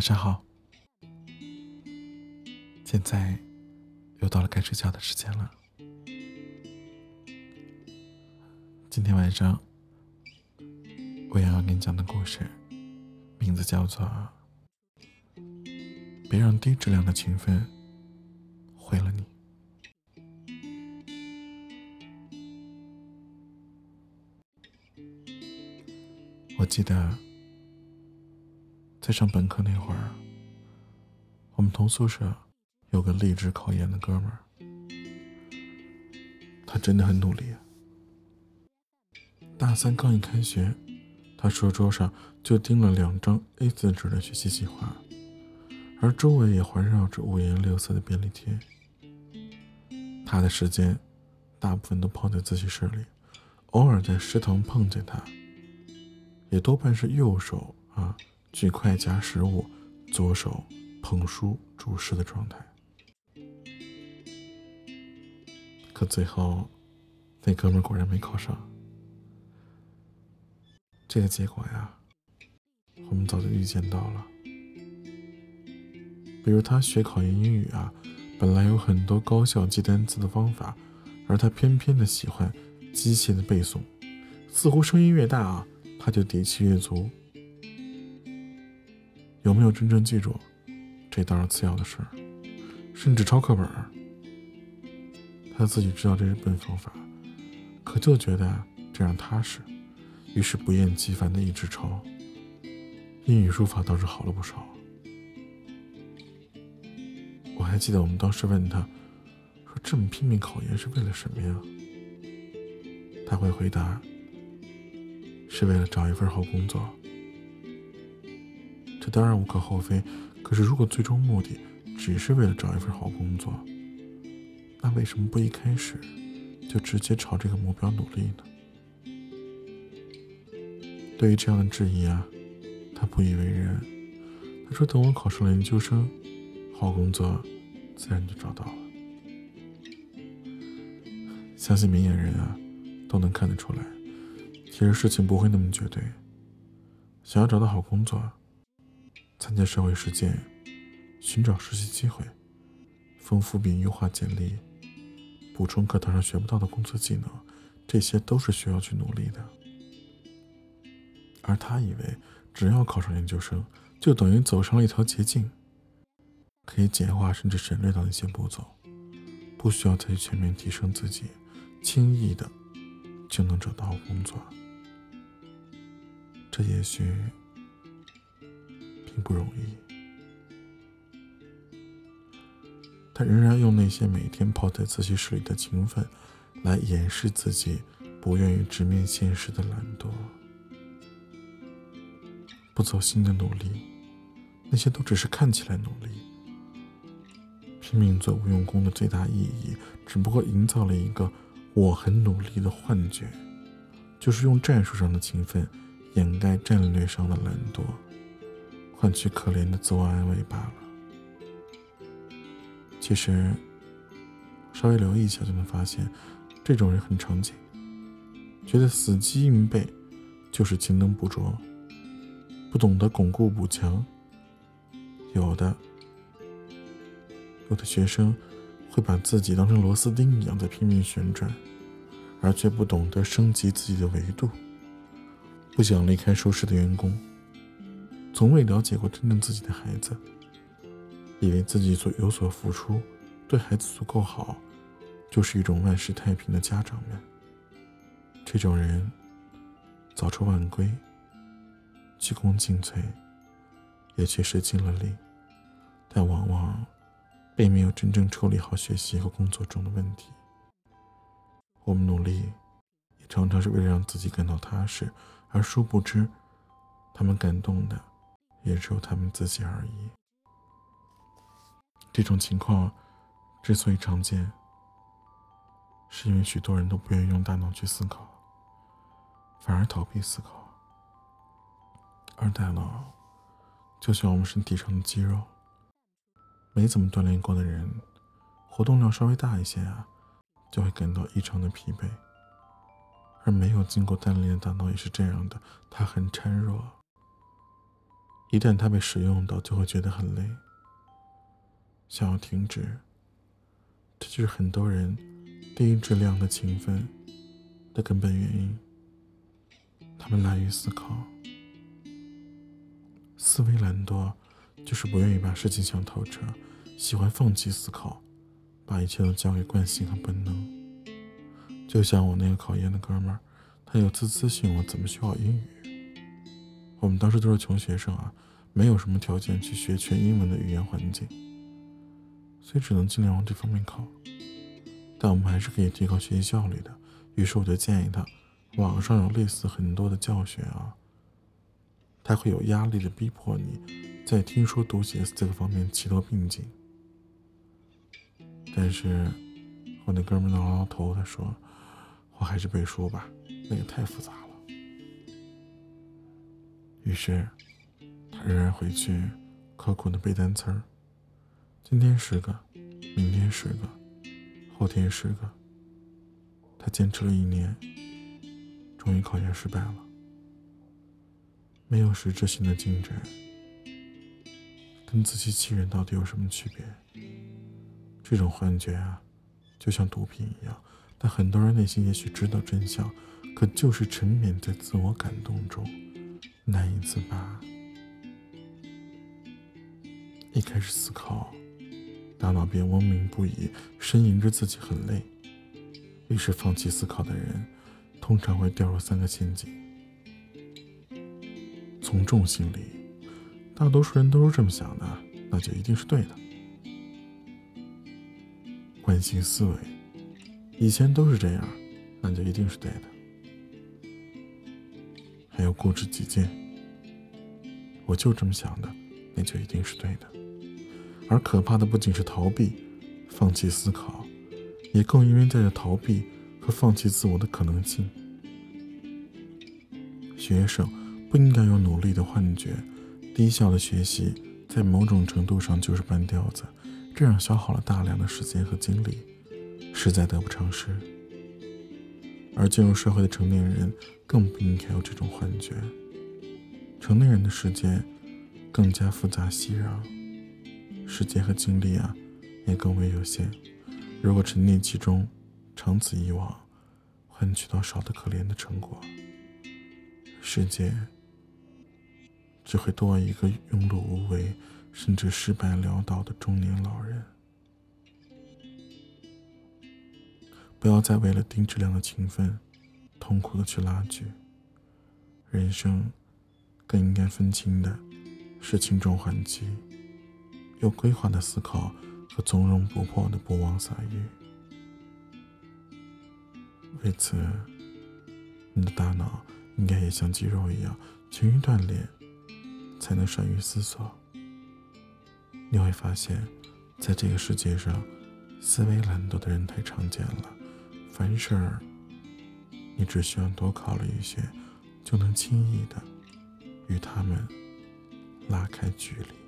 晚上好，现在又到了该睡觉的时间了。今天晚上我要给你讲的故事，名字叫做《别让低质量的情分毁了你》。我记得。在上本科那会儿，我们同宿舍有个立志考研的哥们儿，他真的很努力。大三刚一开学，他书桌上就钉了两张 A4 纸的学习计划，而周围也环绕着五颜六色的便利贴。他的时间大部分都泡在自习室里，偶尔在食堂碰见他，也多半是右手啊。举筷夹食物，左手捧书注释的状态。可最后，那哥们果然没考上。这个结果呀，我们早就预见到了。比如他学考研英语啊，本来有很多高效记单词的方法，而他偏偏的喜欢机械的背诵，似乎声音越大啊，他就底气越足。有没有真正记住，这当然次要的事儿，甚至抄课本儿，他自己知道这是笨方法，可就觉得这样踏实，于是不厌其烦的一直抄。英语书法倒是好了不少。我还记得我们当时问他，说这么拼命考研是为了什么呀？他会回答，是为了找一份好工作。这当然无可厚非，可是如果最终目的只是为了找一份好工作，那为什么不一开始就直接朝这个目标努力呢？对于这样的质疑啊，他不以为然。他说：“等我考上了研究生，好工作自然就找到了。”相信明眼人啊，都能看得出来，其实事情不会那么绝对。想要找到好工作。参加社会实践，寻找实习机会，丰富并优化简历，补充课堂上学不到的工作技能，这些都是需要去努力的。而他以为只要考上研究生，就等于走上了一条捷径，可以简化甚至省略到那些步骤，不需要再去全面提升自己，轻易的就能找到工作。这也许。并不容易，他仍然用那些每天泡在自习室里的勤奋，来掩饰自己不愿意直面现实的懒惰，不走心的努力，那些都只是看起来努力。拼命做无用功的最大意义，只不过营造了一个我很努力的幻觉，就是用战术上的勤奋掩盖战略上的懒惰。换取可怜的自我安慰罢了。其实，稍微留意一下就能发现，这种人很常见。觉得死记硬背就是勤能补拙，不懂得巩固补强。有的，有的学生会把自己当成螺丝钉一样在拼命旋转，而却不懂得升级自己的维度。不想离开舒适的员工。从未了解过真正自己的孩子，以为自己所有所付出，对孩子足够好，就是一种万事太平的家长们。这种人早出晚归，鞠躬尽瘁，也确实尽了力，但往往并没有真正处理好学习和工作中的问题。我们努力，也常常是为了让自己感到踏实，而殊不知，他们感动的。也只有他们自己而已。这种情况之所以常见，是因为许多人都不愿意用大脑去思考，反而逃避思考。而大脑就像我们身体上的肌肉，没怎么锻炼过的人，活动量稍微大一些啊，就会感到异常的疲惫。而没有经过锻炼的大脑也是这样的，它很孱弱。一旦它被使用到，就会觉得很累，想要停止。这就是很多人低质量的勤奋的根本原因。他们懒于思考，思维懒惰，就是不愿意把事情想透彻，喜欢放弃思考，把一切都交给惯性和本能。就像我那个考研的哥们儿，他有次咨询我怎么学好英语。我们当时都是穷学生啊，没有什么条件去学全英文的语言环境，所以只能尽量往这方面靠。但我们还是可以提高学习效率的。于是我就建议他。网上有类似很多的教学啊，他会有压力的逼迫你，在听说读写这个方面齐头并进。但是，我那哥们挠挠头，他说：“我还是背书吧，那个太复杂了。”于是，他仍然回去刻苦的背单词儿，今天十个，明天十个，后天十个。他坚持了一年。终于考研失败了，没有实质性的进展，跟自欺欺人到底有什么区别？这种幻觉啊，就像毒品一样。但很多人内心也许知道真相，可就是沉湎在自我感动中，难以自拔。一开始思考，大脑便嗡鸣不已，呻吟着自己很累，于是放弃思考的人。通常会掉入三个陷阱：从众心理，大多数人都是这么想的，那就一定是对的；惯性思维，以前都是这样，那就一定是对的；还有固执己见，我就这么想的，那就一定是对的。而可怕的不仅是逃避、放弃思考，也更因为在这逃避和放弃自我的可能性。学生不应该有努力的幻觉，低效的学习在某种程度上就是半吊子，这样消耗了大量的时间和精力，实在得不偿失。而进入社会的成年人更不应该有这种幻觉。成年人的世界更加复杂熙攘，时间和精力啊也更为有限。如果沉溺其中，长此以往，换取到少得可怜的成果。世界只会多一个庸碌无为，甚至失败潦倒的中年老人。不要再为了低质量的勤奋，痛苦的去拉锯。人生更应该分清的是轻重缓急，有规划的思考和从容不迫的不忘洒欲。为此，你的大脑。应该也像肌肉一样勤于锻炼，才能善于思索。你会发现，在这个世界上，思维懒惰的人太常见了。凡事，你只需要多考虑一些，就能轻易的与他们拉开距离。